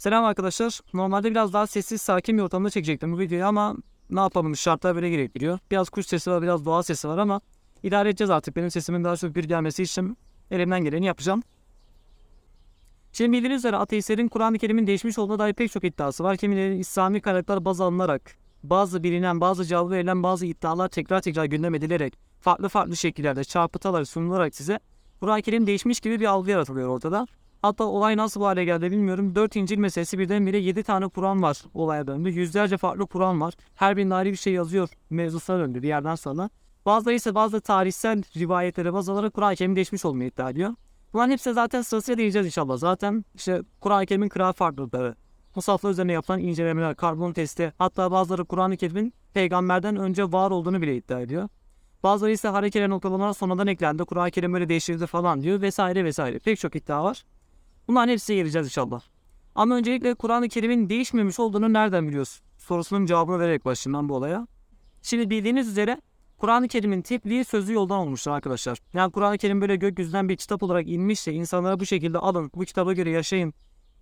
Selam arkadaşlar. Normalde biraz daha sessiz sakin bir ortamda çekecektim bu videoyu ama ne yapalım şartlar böyle gerektiriyor. Biraz kuş sesi var biraz doğa sesi var ama idare edeceğiz artık. Benim sesimin daha çok bir gelmesi için elimden geleni yapacağım. Şimdi bildiğiniz üzere ateistlerin Kur'an-ı Kerim'in değişmiş olduğuna dair pek çok iddiası var. Kimileri İslami kaynaklar baz alınarak bazı bilinen, bazı cevabı verilen bazı iddialar tekrar tekrar gündem edilerek farklı farklı şekillerde çarpıtarak sunularak size Kur'an-ı Kerim değişmiş gibi bir algı yaratılıyor ortada. Hatta olay nasıl bu hale geldi bilmiyorum. 4 İncil meselesi birdenbire 7 tane Kur'an var olaya döndü. Yüzlerce farklı Kur'an var. Her birinde ayrı bir şey yazıyor mevzusuna döndü bir yerden sonra. Bazıları ise bazı tarihsel rivayetlere baz alarak Kur'an-ı Kerim değişmiş olmayı iddia ediyor. Bunların hepsine zaten sırasıyla değineceğiz inşallah. Zaten işte Kur'an-ı Kerim'in kıraat farklılıkları, musaflar üzerine yapılan incelemeler, karbon testi, hatta bazıları Kur'an-ı Kerim'in peygamberden önce var olduğunu bile iddia ediyor. Bazıları ise hareketler noktalamalar sonradan eklendi, Kur'an-ı Kerim böyle değiştirildi falan diyor vesaire vesaire. Pek çok iddia var. Bunların hepsine geleceğiz inşallah. Ama öncelikle Kur'an-ı Kerim'in değişmemiş olduğunu nereden biliyoruz? Sorusunun cevabını vererek başlayayım ben bu olaya. Şimdi bildiğiniz üzere Kur'an-ı Kerim'in tebliği sözlü yoldan olmuştur arkadaşlar. Yani Kur'an-ı Kerim böyle gökyüzünden bir kitap olarak inmişse insanlara bu şekilde alın, bu kitaba göre yaşayın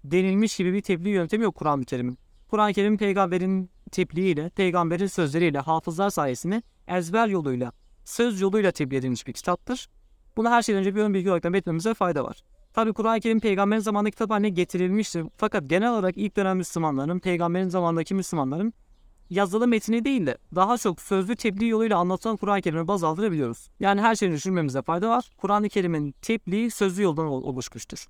denilmiş gibi bir tebliğ yöntemi yok Kur'an-ı Kerim'in. Kur'an-ı Kerim peygamberin tebliğiyle, peygamberin sözleriyle, hafızlar sayesinde ezber yoluyla, söz yoluyla tebliğ edilmiş bir kitaptır. Bunu her şeyden önce bir ön bilgi olarak belirtmemize fayda var. Tabi Kur'an-ı Kerim peygamberin zamanında kitap haline getirilmiştir. Fakat genel olarak ilk dönem Müslümanların, peygamberin zamandaki Müslümanların yazılı metni değil de daha çok sözlü tebliğ yoluyla anlatılan Kur'an-ı Kerim'i baz aldırabiliyoruz. Yani her şeyi düşünmemize fayda var. Kur'an-ı Kerim'in tebliği sözlü yoldan oluşmuştur.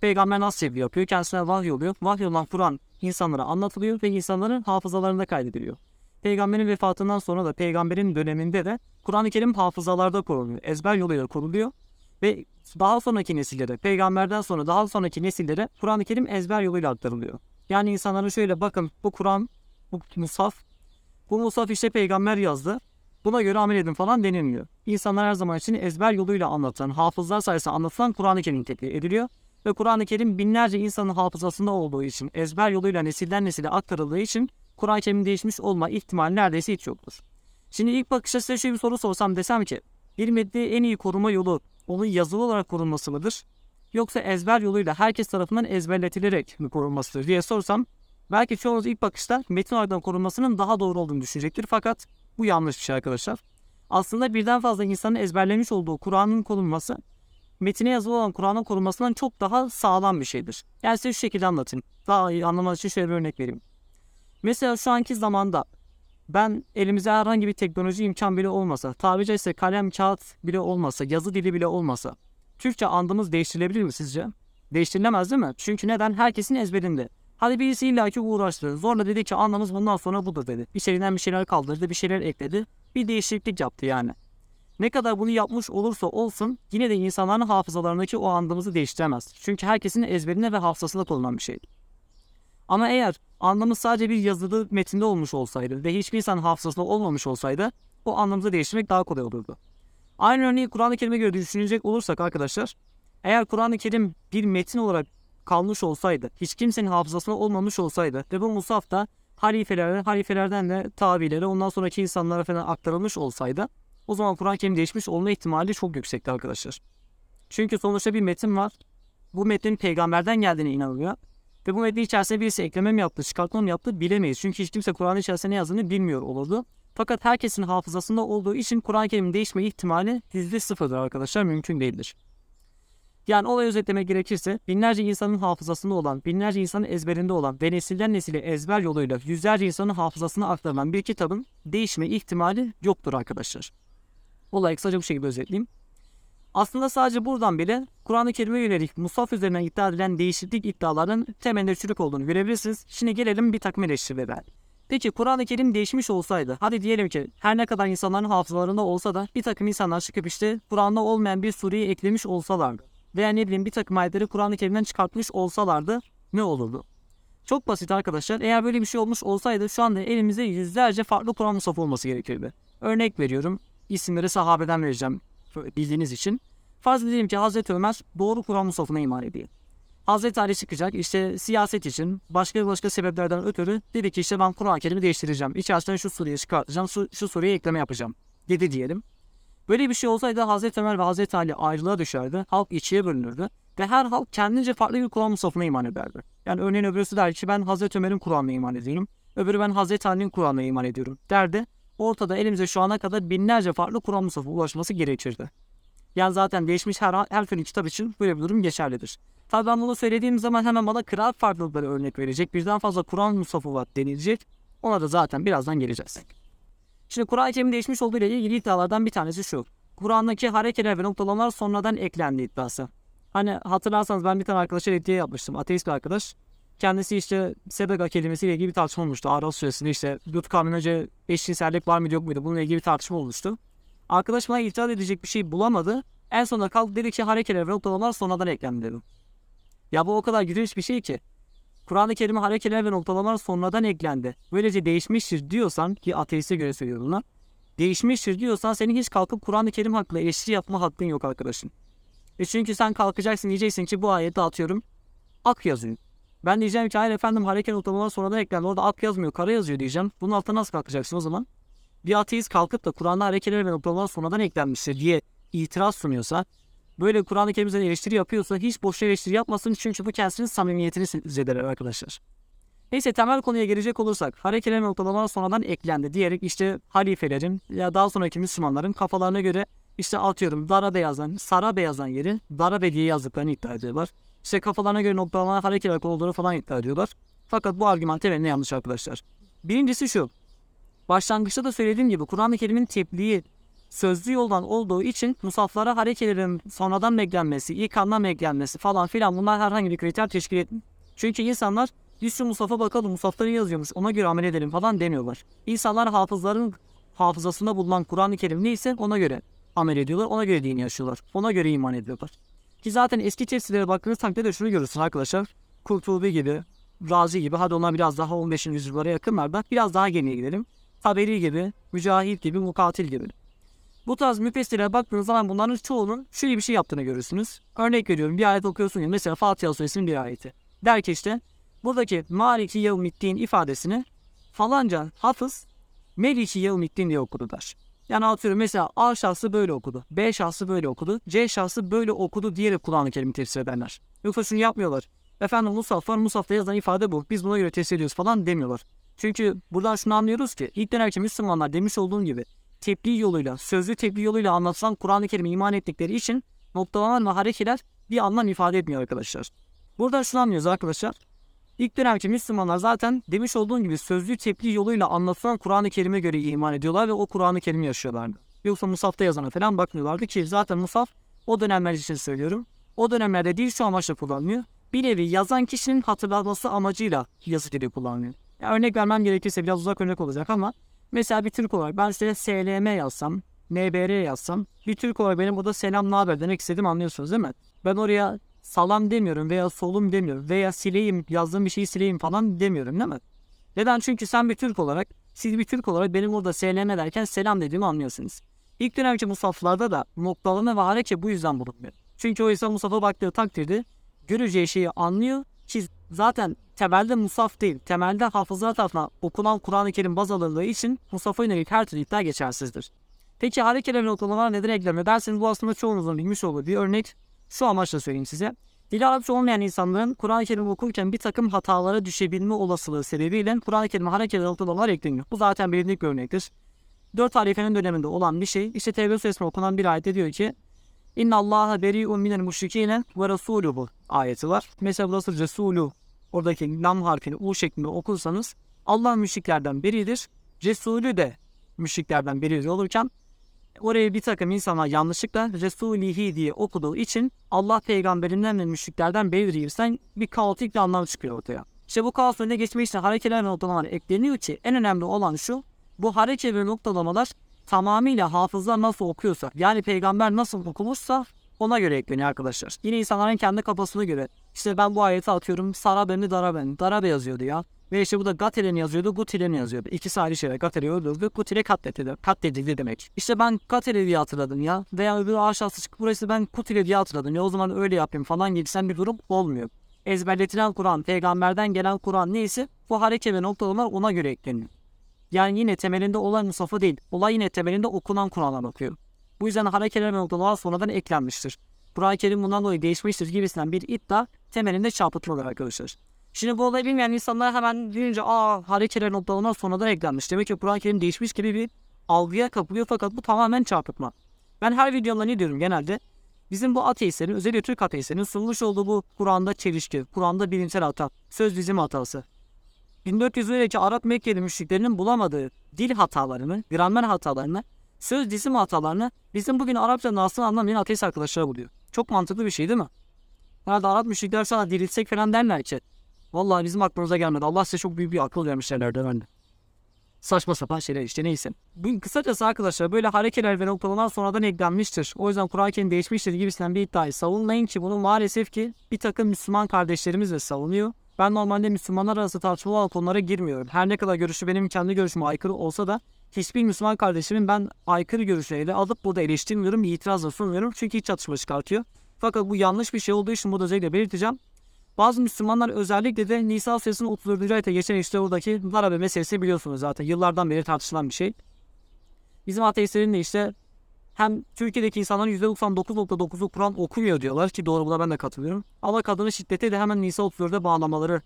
Peygamber nasıl tebliğ yapıyor? Kendisine vahiy oluyor. Vahiy olan Kur'an insanlara anlatılıyor ve insanların hafızalarında kaydediliyor. Peygamberin vefatından sonra da peygamberin döneminde de Kur'an-ı Kerim hafızalarda koruluyor. Ezber yoluyla koruluyor ve daha sonraki nesillere, peygamberden sonra daha sonraki nesillere Kur'an-ı Kerim ezber yoluyla aktarılıyor. Yani insanlara şöyle bakın bu Kur'an, bu musaf, bu musaf işte peygamber yazdı. Buna göre amel edin falan denilmiyor. İnsanlar her zaman için ezber yoluyla anlatan, hafızlar sayesinde anlatılan Kur'an-ı Kerim tebliğ ediliyor. Ve Kur'an-ı Kerim binlerce insanın hafızasında olduğu için, ezber yoluyla nesilden nesile aktarıldığı için Kur'an-ı Kerim değişmiş olma ihtimali neredeyse hiç yoktur. Şimdi ilk bakışta size şöyle bir soru sorsam desem ki, bir metni en iyi koruma yolu onun yazılı olarak korunması mıdır? Yoksa ezber yoluyla herkes tarafından ezberletilerek mi korunmasıdır diye sorsam belki çoğunuz ilk bakışta metin olarak korunmasının daha doğru olduğunu düşünecektir. Fakat bu yanlış bir şey arkadaşlar. Aslında birden fazla insanın ezberlemiş olduğu Kur'an'ın korunması metine yazılı olan Kur'an'ın korunmasından çok daha sağlam bir şeydir. Yani size şu şekilde anlatayım. Daha iyi anlamanız için şöyle bir örnek vereyim. Mesela şu anki zamanda ben elimizde herhangi bir teknoloji imkan bile olmasa, tabiri caizse kalem, kağıt bile olmasa, yazı dili bile olmasa, Türkçe andımız değiştirilebilir mi sizce? Değiştirilemez değil mi? Çünkü neden? Herkesin ezberinde. Hadi birisi illaki uğraştı. Zorla dedi ki anlamız bundan sonra budur dedi. Şeyden bir şeyler kaldırdı, bir şeyler ekledi. Bir değişiklik yaptı yani. Ne kadar bunu yapmış olursa olsun yine de insanların hafızalarındaki o andımızı değiştiremez. Çünkü herkesin ezberine ve hafızasında konulan bir şey. Ama eğer anlamı sadece bir yazılı metinde olmuş olsaydı ve hiçbir insan hafızasında olmamış olsaydı o anlamımızı değiştirmek daha kolay olurdu. Aynı örneği Kur'an-ı Kerim'e göre düşünecek olursak arkadaşlar eğer Kur'an-ı Kerim bir metin olarak kalmış olsaydı, hiç kimsenin hafızasında olmamış olsaydı ve bu musaf da halifelere, halifelerden de tabilere, ondan sonraki insanlara falan aktarılmış olsaydı o zaman Kur'an-ı Kerim değişmiş olma ihtimali çok yüksekti arkadaşlar. Çünkü sonuçta bir metin var. Bu metnin peygamberden geldiğine inanılıyor. Ve bu metni içerisinde birisi ekleme mi yaptı, çıkartma mı yaptı bilemeyiz. Çünkü hiç kimse Kur'an içerisinde ne yazdığını bilmiyor olurdu. Fakat herkesin hafızasında olduğu için Kur'an-ı Kerim'in değişme ihtimali yüzde sıfırdır arkadaşlar. Mümkün değildir. Yani olay özetlemek gerekirse binlerce insanın hafızasında olan, binlerce insanın ezberinde olan ve nesilden nesile ezber yoluyla yüzlerce insanın hafızasına aktarılan bir kitabın değişme ihtimali yoktur arkadaşlar. Olayı kısaca bu şekilde özetleyeyim. Aslında sadece buradan bile Kur'an-ı Kerim'e yönelik Musaf üzerinden iddia edilen değişiklik iddiaların temelinde çürük olduğunu görebilirsiniz. Şimdi gelelim bir takım eleştirilere. Peki Kur'an-ı Kerim değişmiş olsaydı, hadi diyelim ki her ne kadar insanların hafızalarında olsa da bir takım insanlar çıkıp işte Kur'an'da olmayan bir sureyi eklemiş olsalardı veya ne bileyim bir takım ayetleri Kur'an-ı Kerim'den çıkartmış olsalardı ne olurdu? Çok basit arkadaşlar. Eğer böyle bir şey olmuş olsaydı şu anda elimizde yüzlerce farklı Kur'an musafı olması gerekirdi. Örnek veriyorum. İsimleri sahabeden vereceğim bildiğiniz için. Farz edelim ki Hazreti Ömer doğru Kur'an musafına iman ediyor. Hazreti Ali çıkacak işte siyaset için başka başka sebeplerden ötürü dedi ki işte ben Kur'an-ı Kerim'i değiştireceğim. İçerisinden şu sureyi çıkartacağım, şu, şu sureye ekleme yapacağım dedi diyelim. Böyle bir şey olsaydı Hazreti Ömer ve Hazreti Ali ayrılığa düşerdi. Halk içiye bölünürdü. Ve her halk kendince farklı bir Kur'an musafına iman ederdi. Yani örneğin öbürüsü der ki ben Hazreti Ömer'in Kur'an'ına iman ediyorum. Öbürü ben Hazreti Ali'nin Kur'an'ına iman ediyorum derdi. Ortada elimize şu ana kadar binlerce farklı Kur'an musafı ulaşması gerekirdi. Yani zaten değişmiş her, her türlü kitap için böyle bir durum geçerlidir. Tabi ben bunu söylediğim zaman hemen bana kıraat farklılıkları örnek verecek. Birden fazla Kur'an musafı var denilecek. Ona da zaten birazdan geleceğiz. Şimdi Kur'an-ı Kerim değişmiş olduğu ile ilgili iddialardan bir tanesi şu. Kur'an'daki harekeler ve noktalamalar sonradan eklendi iddiası. Hani hatırlarsanız ben bir tane arkadaşa reddiye yapmıştım. Ateist bir arkadaş. Kendisi işte sebega kelimesiyle ilgili bir tartışma olmuştu. Araf suresinde işte Lut kavminin önce eşcinsellik var mıydı yok muydu? Bununla ilgili bir tartışma olmuştu. Arkadaş bana itiraz edecek bir şey bulamadı. En sonunda kalktı dedi ki harekeler ve noktalamalar sonradan eklendi dedi. Ya bu o kadar gülünç bir şey ki. Kur'an-ı Kerim'e harekeler ve noktalamalar sonradan eklendi. Böylece değişmiştir diyorsan ki ateiste göre söylüyorum buna. Değişmiştir diyorsan senin hiç kalkıp Kur'an-ı Kerim hakkında eleştiri yapma hakkın yok arkadaşım. E çünkü sen kalkacaksın diyeceksin ki bu ayette atıyorum ak yazıyor. Ben diyeceğim ki hayır efendim hareket noktamalar sonradan eklendi. Orada ak yazmıyor kara yazıyor diyeceğim. Bunun altına nasıl kalkacaksın o zaman? Bir ateist kalkıp da Kur'an'da hareketler ve noktalamalar sonradan eklenmiştir diye itiraz sunuyorsa böyle Kur'an-ı Kerim'den eleştiri yapıyorsa hiç boş eleştiri yapmasın çünkü bu kendisinin samimiyetini zedeler arkadaşlar. Neyse temel konuya gelecek olursak hareketler ve noktalamalar sonradan eklendi diyerek işte halifelerin ya daha sonraki Müslümanların kafalarına göre işte atıyorum dara beyazan, sara beyazan yeri darabe diye yazdıklarını iddia ediyorlar. İşte kafalarına göre noktalamalar hareketler olduğunu falan iddia ediyorlar. Fakat bu argüman temelinde yanlış arkadaşlar. Birincisi şu. Başlangıçta da söylediğim gibi Kur'an-ı Kerim'in tebliği sözlü yoldan olduğu için musaflara harekelerin sonradan eklenmesi, ilk anlam eklenmesi falan filan bunlar herhangi bir kriter teşkil etmiyor. Çünkü insanlar şu musafa bakalım musafta ne yazıyormuş ona göre amel edelim falan demiyorlar. İnsanlar hafızların hafızasında bulunan Kur'an-ı Kerim neyse ona göre amel ediyorlar. Ona göre dini yaşıyorlar. Ona göre iman ediyorlar. Ki zaten eski tefsirlere baktığınız takdirde şunu görürsün arkadaşlar. Kurtubi gibi, Razi gibi hadi onlar biraz daha 15. yüzyıllara yakınlarda biraz daha geriye gidelim. Taberi gibi, Mücahit gibi, Mukatil gibi. Bu tarz müfessirlere baktığınız zaman bunların çoğunun şöyle bir şey yaptığını görürsünüz. Örnek veriyorum bir ayet okuyorsun ya mesela Fatiha suresinin bir ayeti. Der ki işte buradaki Maliki Yevmiddin ifadesini falanca hafız Meliki Yevmiddin diye okudu der. Yani atıyorum mesela A şahsı böyle okudu, B şahsı böyle okudu, C şahsı böyle okudu diyerek Kur'an-ı Kerim'i tefsir ederler. Yoksa şunu yapmıyorlar. Efendim Musaf var, Musaf'ta yazılan ifade bu. Biz buna göre tefsir ediyoruz falan demiyorlar. Çünkü buradan şunu anlıyoruz ki ilk dönemki Müslümanlar demiş olduğum gibi tebliğ yoluyla, sözlü tebliğ yoluyla anlatılan Kur'an-ı Kerim'e iman ettikleri için noktalamalar ve harekeler bir anlam ifade etmiyor arkadaşlar. Buradan şunu anlıyoruz arkadaşlar. İlk dönemki Müslümanlar zaten demiş olduğum gibi sözlü tebliğ yoluyla anlatılan Kur'an-ı Kerim'e göre iman ediyorlar ve o Kur'an-ı Kerim'i yaşıyorlardı. Yoksa Musaf'ta yazana falan bakmıyorlardı ki zaten Musaf o dönemler için söylüyorum. O dönemlerde değil şu amaçla kullanılıyor. Bir nevi yazan kişinin hatırlatması amacıyla yazı dili kullanılıyor. Ya örnek vermem gerekirse biraz uzak örnek olacak ama mesela bir Türk olarak ben size SLM yazsam, NBR yazsam bir Türk olarak benim burada selam ne haber demek istediğimi anlıyorsunuz değil mi? Ben oraya salam demiyorum veya solum demiyorum veya sileyim yazdığım bir şeyi sileyim falan demiyorum değil mi? Neden? Çünkü sen bir Türk olarak siz bir Türk olarak benim orada SLM derken selam dediğimi anlıyorsunuz. İlk dönemki musaflarda da noktalama ve hareke bu yüzden bulunmuyor. Çünkü o insan musafa baktığı takdirde göreceği şeyi anlıyor ki zaten temelde musaf değil, temelde hafızlar tarafından okunan Kur'an-ı Kerim baz alındığı için musafa yönelik her türlü iddia geçersizdir. Peki harekeler ve noklamalar neden eklemiyor derseniz bu aslında çoğunuzun bilmiş olduğu bir örnek şu amaçla söyleyeyim size. Dili Arapça olmayan insanların Kur'an-ı Kerim okurken bir takım hatalara düşebilme olasılığı sebebiyle Kur'an-ı Kerim'e harekeler noklamalar ekleniyor. Bu zaten bilindik bir örnektir. Dört halifenin döneminde olan bir şey. İşte Tevbe suresinde okunan bir ayette diyor ki İnna Allaha beri'un minel müşrikine ve rasuluhu ayeti var. Mesela burası Resulü oradaki lam harfini U şeklinde okursanız Allah müşriklerden biridir. Resulü de müşriklerden biridir olurken oraya bir takım insanlar yanlışlıkla Resulihi diye okuduğu için Allah peygamberinden ve müşriklerden biridir girsen bir kaotik bir anlam çıkıyor ortaya. İşte bu kaos önüne geçmek için harekeler ve noktalamalar ekleniyor ki en önemli olan şu bu hareket ve noktalamalar tamamıyla hafızlar nasıl okuyorsa yani peygamber nasıl okumuşsa ona göre ekleniyor arkadaşlar. Yine insanların kendi kafasına göre. İşte ben bu ayeti atıyorum Sara beni dara yazıyordu ya. Ve işte bu da Gateleni yazıyordu, Gutileni yazıyordu. İkisi ayrı şeyler. Gatele'yi öldürdü, Gutile katledildi. Katledildi demek. İşte ben Gatele diye hatırladım ya. Veya öbür aşağısı çıkıp burası ben Kutile diye hatırladım. Ya o zaman öyle yapayım falan gibisinden bir durum olmuyor. Ezberletilen Kur'an, peygamberden gelen Kur'an neyse bu hareket ve noktalamalar ona göre ekleniyor. Yani yine temelinde olay musafa değil. Olay yine temelinde okunan Kur'an'a bakıyor. Bu yüzden hareketler ve noktalar sonradan eklenmiştir. Kur'an-ı Kerim bundan dolayı değişmiştir gibisinden bir iddia temelinde çarpıtılıyor arkadaşlar. Şimdi bu olayı bilmeyen insanlar hemen deyince aa harekeler noktalama sonradan eklenmiş. Demek ki Kur'an-ı Kerim değişmiş gibi bir algıya kapılıyor fakat bu tamamen çarpıtma. Ben her videomda ne diyorum genelde? Bizim bu ateistlerin, özellikle Türk ateistlerin sunmuş olduğu bu Kur'an'da çelişki, Kur'an'da bilimsel hata, söz dizimi hatası. 1400 önceki Arap Mekkeli müşriklerinin bulamadığı dil hatalarını, gramer hatalarını, söz dizim hatalarını bizim bugün Arapça nasıl anlamayan ateist arkadaşlar buluyor. Çok mantıklı bir şey değil mi? Herhalde Arap müşrikler sana diriltsek falan derler ki. Vallahi bizim aklımıza gelmedi. Allah size çok büyük bir akıl vermiş derlerdi bende. Saçma sapan şeyler işte neyse. Bu, kısacası arkadaşlar böyle harekeler ve noktalamalar sonradan eklenmiştir. O yüzden Kur'an-ı değişmiştir gibisinden bir iddiayı savunmayın ki bunu maalesef ki bir takım Müslüman kardeşlerimiz de savunuyor. Ben normalde Müslümanlar arası tartışmalı olan konulara girmiyorum. Her ne kadar görüşü benim kendi görüşüme aykırı olsa da hiçbir Müslüman kardeşimin ben aykırı görüşleriyle alıp burada eleştirmiyorum, itiraz da sunmuyorum. Çünkü hiç çatışma çıkartıyor. Fakat bu yanlış bir şey olduğu için burada özellikle belirteceğim. Bazı Müslümanlar özellikle de Nisa suresinin 34. ayete geçen işte oradaki darabe meselesi biliyorsunuz zaten. Yıllardan beri tartışılan bir şey. Bizim ateistlerin de işte hem Türkiye'deki insanların %99.9'u Kur'an okumuyor diyorlar ki doğru buna ben de katılıyorum. Ama kadını şiddete de hemen Nisa 34'e bağlamaları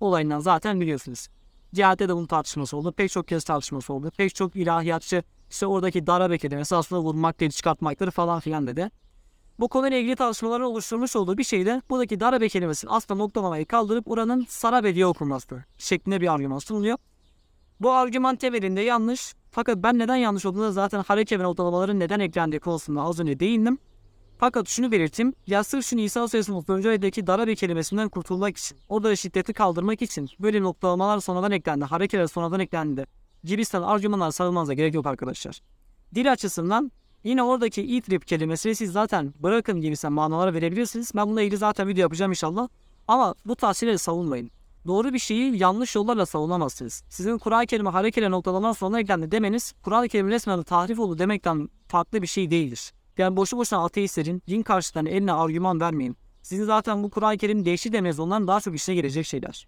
olayından zaten biliyorsunuz. Cihadde de bunun tartışması oldu. Pek çok kez tartışması oldu. Pek çok ilahiyatçı işte oradaki darabe kelimesi aslında vurmak dedi, çıkartmaktır falan filan dedi. Bu konuyla ilgili tartışmaların oluşturmuş olduğu bir şey de buradaki darabe kelimesinin aslında noktalamayı kaldırıp oranın sarabe diye okunması şeklinde bir argüman sunuluyor. Bu argüman temelinde yanlış. Fakat ben neden yanlış olduğunu da zaten hareket ve noktalamaların neden eklendiği konusunda az önce değindim. Fakat şunu belirteyim. Ya sırf şu Nisa suresinin 30. ayındaki darabe kelimesinden kurtulmak için, orada şiddeti kaldırmak için böyle noktalamalar sonradan eklendi, hareketler sonradan eklendi. Gibisinden argümanlar savunmanıza gerek yok arkadaşlar. Dil açısından Yine oradaki itrip kelimesini siz zaten bırakın gibisinden manalara verebilirsiniz. Ben bununla ilgili zaten video yapacağım inşallah. Ama bu tavsiyeleri savunmayın. Doğru bir şeyi yanlış yollarla savunamazsınız. Sizin Kur'an-ı Kerim'e hareketle noktalanan sonuna eklendi demeniz Kur'an-ı Kerim resmen tahrif oldu demekten farklı bir şey değildir. Yani boşu boşuna ateistlerin din karşıtlarına eline argüman vermeyin. Sizin zaten bu Kur'an-ı Kerim değişti demeniz ondan daha çok işine gelecek şeyler.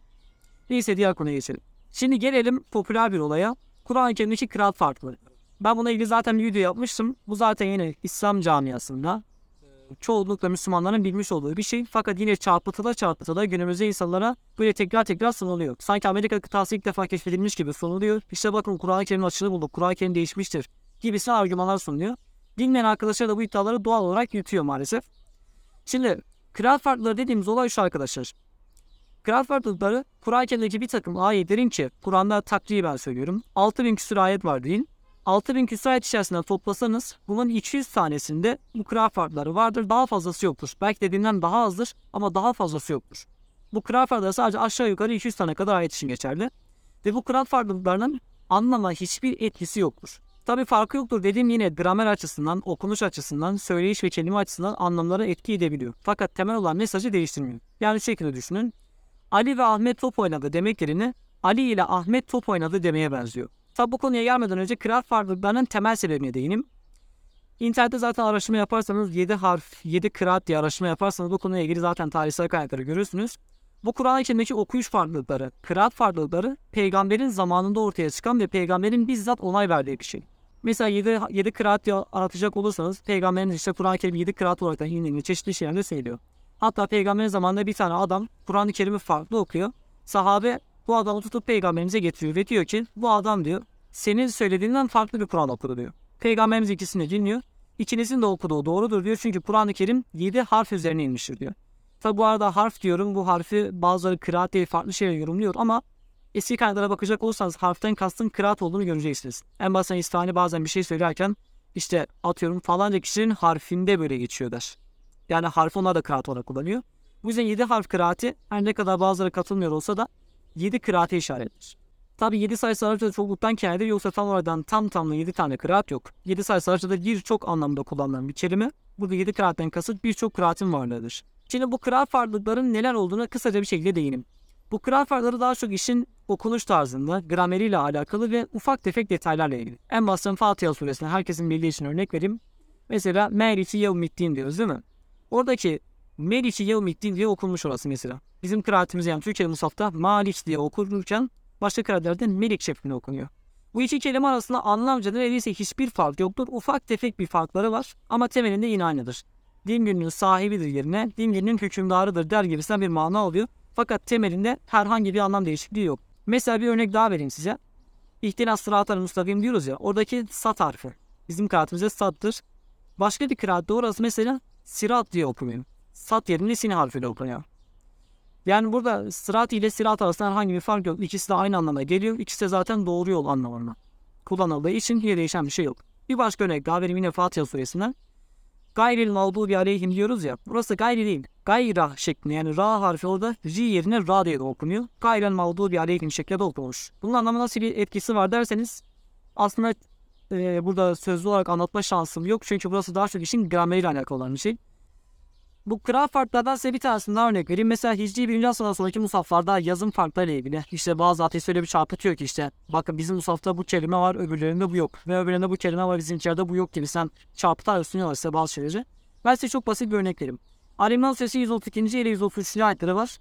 Neyse diğer konuya geçelim. Şimdi gelelim popüler bir olaya. Kur'an-ı Kerim'deki kıraat farkları. Ben buna ilgili zaten bir video yapmıştım. Bu zaten yine İslam camiasında çoğunlukla Müslümanların bilmiş olduğu bir şey. Fakat yine çarpıtıla çarpıtıla günümüzde insanlara böyle tekrar tekrar sunuluyor. Sanki Amerika kıtası ilk defa keşfedilmiş gibi sunuluyor. İşte bakın Kur'an-ı Kerim'in açığı bulduk. Kur'an-ı Kerim değişmiştir. Gibisi argümanlar sunuluyor. Bilmeyen arkadaşlar da bu iddiaları doğal olarak yutuyor maalesef. Şimdi kıraat farkları dediğimiz olay şu arkadaşlar. Kıraat farklılıkları Kur'an-ı Kerim'deki bir takım ayetlerin ki Kur'an'da takriben söylüyorum. 6000 küsur ayet var deyin. 6000 küsur ayet içerisinde toplasanız bunun 200 tanesinde bu kıraat farkları vardır. Daha fazlası yoktur. Belki dediğinden daha azdır ama daha fazlası yoktur. Bu kıraat farkları sadece aşağı yukarı 200 tane kadar ayet için geçerli. Ve bu kıraat farklılıklarının anlama hiçbir etkisi yoktur. Tabi farkı yoktur dediğim yine gramer açısından, okunuş açısından, söyleyiş ve kelime açısından anlamlara etki edebiliyor. Fakat temel olan mesajı değiştirmiyor. Yani şu şekilde düşünün. Ali ve Ahmet top oynadı demek yerine Ali ile Ahmet top oynadı demeye benziyor. Tabi bu konuya gelmeden önce kıraat farklılıklarının temel sebebine değineyim. İnternette zaten araştırma yaparsanız 7 harf, 7 kıraat diye araştırma yaparsanız bu konuyla ilgili zaten tarihsel kaynakları görürsünüz. Bu Kur'an-ı Kerim'deki okuyuş farklılıkları, kıraat farklılıkları peygamberin zamanında ortaya çıkan ve peygamberin bizzat onay verdiği bir şey. Mesela 7, 7 kıraat diye anlatacak olursanız peygamberin işte Kur'an-ı Kerim 7 kıraat olarak da indiğini çeşitli şeylerde söylüyor. Hatta peygamberin zamanında bir tane adam Kur'an-ı Kerim'i farklı okuyor. Sahabe bu adamı tutup peygamberimize getiriyor ve diyor ki bu adam diyor senin söylediğinden farklı bir Kur'an okudu diyor. Peygamberimiz ikisini dinliyor. İkinizin de okuduğu doğrudur diyor. Çünkü Kur'an-ı Kerim 7 harf üzerine inmiştir diyor. Tabi bu arada harf diyorum. Bu harfi bazıları kıraat diye farklı şeyler yorumluyor ama eski kaynaklara bakacak olursanız harften kastın kıraat olduğunu göreceksiniz. En basitinden İsfahani bazen bir şey söylerken işte atıyorum falanca kişinin harfinde böyle geçiyor der. Yani harfi onlar da kıraat olarak kullanıyor. Bu yüzden 7 harf kıraati her ne kadar bazıları katılmıyor olsa da 7 kıraate işarettir. Tabi 7 sayısı Arapçada çokluktan kendidir yoksa tam oradan tam tamla 7 tane kıraat yok. 7 sayısı Arapçada birçok anlamda kullanılan bir kelime. Burada 7 kıraatten kasıt birçok kıraatin varlığıdır. Şimdi bu kıraat farklılıkların neler olduğunu kısaca bir şekilde değinim. Bu kıraat farkları daha çok işin okunuş tarzında, grameriyle alakalı ve ufak tefek detaylarla ilgili. En basitten Fatiha suresine herkesin bildiği için örnek vereyim. Mesela Meriçi Yevmiddin diyoruz değil mi? Oradaki Meriçi Yevmiddin diye okunmuş orası mesela. Bizim kıraatimiz yani Türkçe Musaf'ta Maliç diye okunurken başka kıraatlarda Melik şeklinde okunuyor. Bu iki kelime arasında anlamca neredeyse hiçbir fark yoktur. Ufak tefek bir farkları var ama temelinde yine aynıdır. din gününün sahibidir yerine din gününün hükümdarıdır der gibisinden bir mana oluyor. Fakat temelinde herhangi bir anlam değişikliği yok. Mesela bir örnek daha vereyim size. İhtinas sıratal mustakim diyoruz ya. Oradaki sat harfi. Bizim kıraatimizde sattır. Başka bir kıraatte orası mesela sirat diye okunuyor. Sat yerine sin harfiyle okunuyor. Yani burada sırat ile sirat arasında herhangi bir fark yok. İkisi de aynı anlama geliyor. İkisi de zaten doğru yol anlamına kullanıldığı için hiç değişen bir şey yok. Bir başka örnek daha vereyim yine Fatiha suresinden. Gayril mağdubi aleyhim diyoruz ya. Burası gayri değil. Gayra şeklinde yani ra harfi orada ri yerine ra diye de okunuyor. Gayril mağdubi aleyhim şeklinde okunmuş. Bunun anlamı nasıl bir etkisi var derseniz aslında e, burada sözlü olarak anlatma şansım yok. Çünkü burası daha çok işin grameriyle alakalı olan bir şey. Bu kıra farklardan size bir tanesini daha örnek vereyim. Mesela Hicri 1. asırdan sonraki musaflarda yazım farklarıyla ilgili. İşte bazı ateist öyle bir çarpıtıyor ki işte bakın bizim musafta bu kelime var öbürlerinde bu yok. Ve öbürlerinde bu kelime var bizimkilerde bu yok gibi sen çarpıtarak sunuyorlar size bazı şeyleri. Ben size çok basit bir örnek vereyim. Ali İmran Suresi 132. ile 133. ayetleri var.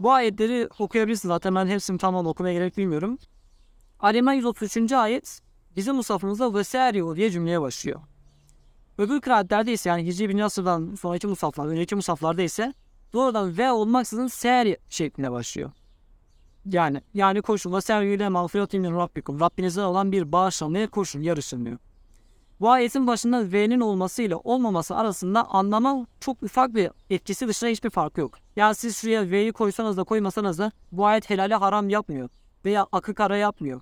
Bu ayetleri okuyabilirsiniz zaten ben hepsini tamam okumaya gerek bilmiyorum. Ali İmran 133. ayet bizim musafımızda vesaire diye cümleye başlıyor. Öbür kıraatlerde ise yani Hicri 1. asırdan sonraki musaflar, önceki musaflarda ise doğrudan ve olmaksızın ser şeklinde başlıyor. Yani yani koşun ve ser ile mağfiretin min rabbikum. Rabbinizden olan bir bağışlanmaya koşun, yarışın diyor. Bu ayetin başında V'nin olması ile olmaması arasında anlama çok ufak bir etkisi dışında hiçbir fark yok. Yani siz şuraya V'yi koysanız da koymasanız da bu ayet helali haram yapmıyor. Veya akı kara yapmıyor.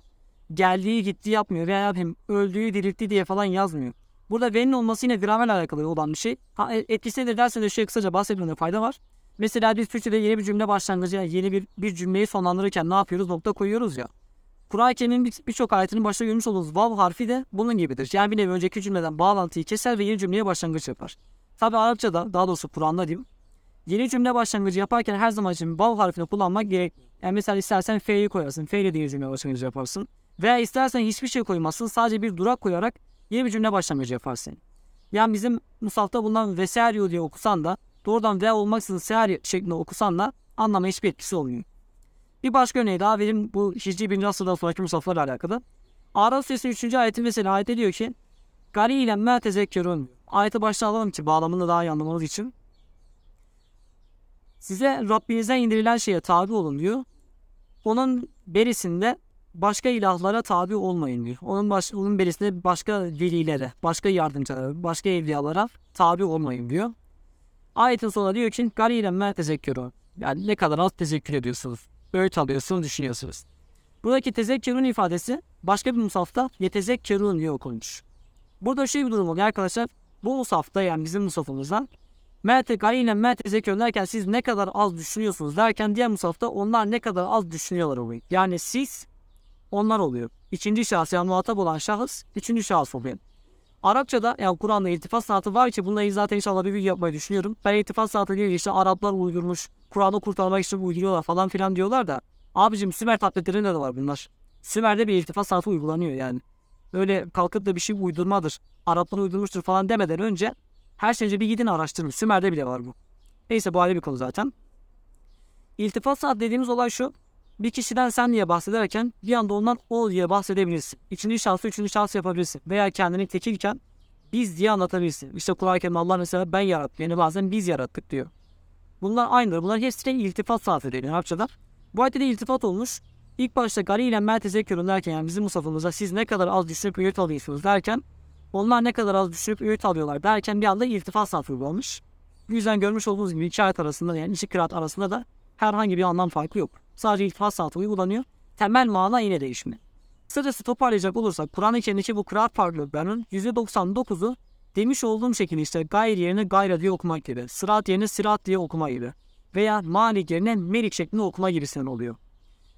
Geldiği gitti yapmıyor veya öldüğü diriltti diye falan yazmıyor. Burada V'nin olması yine gramerle alakalı olan bir şey. Ha, e, etkisi nedir derseniz şöyle kısaca bahsetmemde fayda var. Mesela biz Türkçe'de yeni bir cümle başlangıcı, yeni bir, bir cümleyi sonlandırırken ne yapıyoruz? Nokta koyuyoruz ya. Kur'an-ı Kerim'in birçok ayetinin başta görmüş olduğumuz vav harfi de bunun gibidir. Yani bir nevi önceki cümleden bağlantıyı keser ve yeni cümleye başlangıç yapar. Tabi Arapçada, daha doğrusu Kur'an'da diyeyim, yeni cümle başlangıcı yaparken her zaman için vav harfini kullanmak gerek. Yani mesela istersen F'yi koyarsın, F ile diye cümle başlangıcı yaparsın. Veya istersen hiçbir şey koymazsın, sadece bir durak koyarak yeni bir cümle başlangıcı yaparsın. Yani bizim Musaf'ta bulunan vesario diye okusan da doğrudan ve olmaksızın seher şeklinde okusan da anlama hiçbir etkisi olmuyor. Bir başka örneği daha verim bu Hicri 1. asırdan sonraki Musaf'larla alakalı. Araf suresi 3. ayeti mesela ayette diyor ki Gari ile me tezekkerun. Ayeti başta alalım ki bağlamını daha iyi anlamanız için. Size Rabbinizden indirilen şeye tabi olun diyor. Onun berisinde başka ilahlara tabi olmayın diyor. Onun, baş, onun berisinde başka velilere, başka yardımcılara, başka evliyalara tabi olmayın diyor. Ayetin sonunda diyor ki galilen me tezekkürü. Yani ne kadar az tezekkür ediyorsunuz. Öğüt alıyorsunuz, düşünüyorsunuz. Buradaki tezekkürün ifadesi başka bir musafta yetezekkerun diye okunmuş. Burada şey bir durum oluyor arkadaşlar. Bu musafta yani bizim musafımızdan Mete galilen me tezekkürün derken siz ne kadar az düşünüyorsunuz derken diğer musafta onlar ne kadar az düşünüyorlar oluyor. Yani siz onlar oluyor. İkinci şahıs yani muhatap olan şahıs üçüncü şahıs oluyor. Arapçada yani Kur'an'da iltifat sanatı var ki bununla zaten inşallah bir video yapmayı düşünüyorum. Ben iltifat sanatı değil işte Araplar uydurmuş, Kur'an'ı kurtarmak için uyduruyorlar falan filan diyorlar da abicim Sümer taklitlerinde de var bunlar. Sümer'de bir iltifat sanatı uygulanıyor yani. Öyle kalkıp da bir şey uydurmadır, Araplar uydurmuştur falan demeden önce her şeyce bir gidin araştırın. Sümer'de bile var bu. Neyse bu ayrı bir konu zaten. İltifat sanat dediğimiz olay şu bir kişiden sen diye bahsederken bir anda ondan o diye bahsedebilirsin. İkinci şahsı üçüncü şahsı yapabilirsin. Veya kendini tekilken biz diye anlatabilirsin. İşte Kur'an-ı Kerim Allah mesela ben yarattım. Yani bazen biz yarattık diyor. Bunlar aynıdır. Bunlar hepsine iltifat saati deniyor Arapçada. Bu ayette de iltifat olmuş. İlk başta gari ile mer tezekkürün derken yani bizim musafımızda siz ne kadar az düşünüp öğüt alıyorsunuz derken onlar ne kadar az düşünüp öğüt alıyorlar derken bir anda iltifat saati uygulamış. Bu yüzden görmüş olduğunuz gibi iki ayet arasında yani iki kıraat arasında da herhangi bir anlam farkı yok. Sadece iltifat saati uygulanıyor. Temel mana yine değişmiyor. Kısacası toparlayacak olursak Kur'an-ı Kerim'deki bu kıraat farklılıklarının %99'u demiş olduğum şekilde işte gayr yerine gayra diye okumak gibi, sırat yerine sırat diye okuma gibi veya malik yerine melik şeklinde okuma gibisinden oluyor.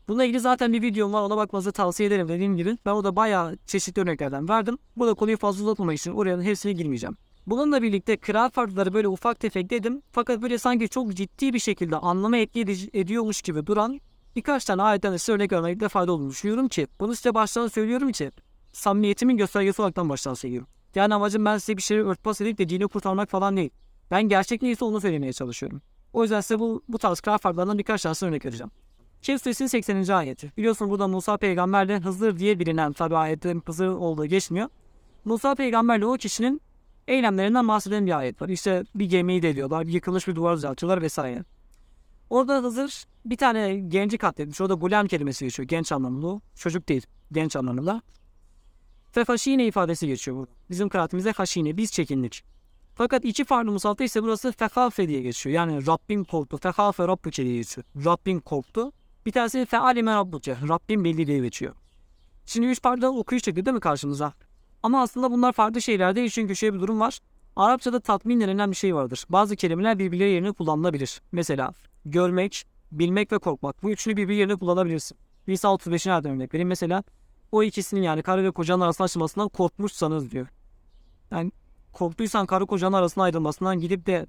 Bununla ilgili zaten bir videom var ona bakmanızı tavsiye ederim dediğim gibi. Ben orada bayağı çeşitli örneklerden verdim. Burada konuyu fazla uzatmamak için oraya hepsine girmeyeceğim. Bununla birlikte kıraat farkları böyle ufak tefek dedim. Fakat böyle sanki çok ciddi bir şekilde anlama etki ediyormuş gibi duran birkaç tane ayetten size örnek vermekte fayda olduğunu düşünüyorum ki bunu size baştan söylüyorum ki samimiyetimin göstergesi olaraktan baştan söylüyorum. Yani amacım ben size bir şeyi örtbas edip de dini kurtarmak falan değil. Ben gerçek neyse onu söylemeye çalışıyorum. O yüzden size bu, bu tarz kıraat farklarından birkaç tane örnek vereceğim. Kehf suresinin 80. ayeti. Biliyorsunuz burada Musa peygamberle Hızır diye bilinen tabi ayette Hızır olduğu geçmiyor. Musa peygamberle o kişinin eylemlerinden bahseden bir ayet var. İşte bir gemiyi deliyorlar, bir yıkılmış bir duvar düzeltiyorlar vesaire. Orada Hızır bir tane genci katletmiş. Orada gulam kelimesi geçiyor. Genç anlamında o. Çocuk değil. Genç anlamında. Ve haşine ifadesi geçiyor burada. Bizim kıraatimizde haşine. Biz çekindik. Fakat iki farklı musafta ise burası fehafe diye geçiyor. Yani Rabbim korktu. Fehafe Rabbuke diye geçiyor. Rabbim korktu. Bir tanesi fealime Rabbuke. Rabbim belli diye geçiyor. Şimdi üç farklı okuyuş çıktı değil mi karşımıza? Ama aslında bunlar farklı şeyler değil çünkü şöyle bir durum var. Arapçada tatmin denilen bir şey vardır. Bazı kelimeler birbirleri yerine kullanılabilir. Mesela görmek, bilmek ve korkmak. Bu üçünü birbiri yerine kullanabilirsin. İsa 35'in nereden örnek vereyim. Mesela o ikisinin yani karı ve kocanın arasında açılmasından korkmuşsanız diyor. Yani korktuysan karı kocanın arasında ayrılmasından gidip de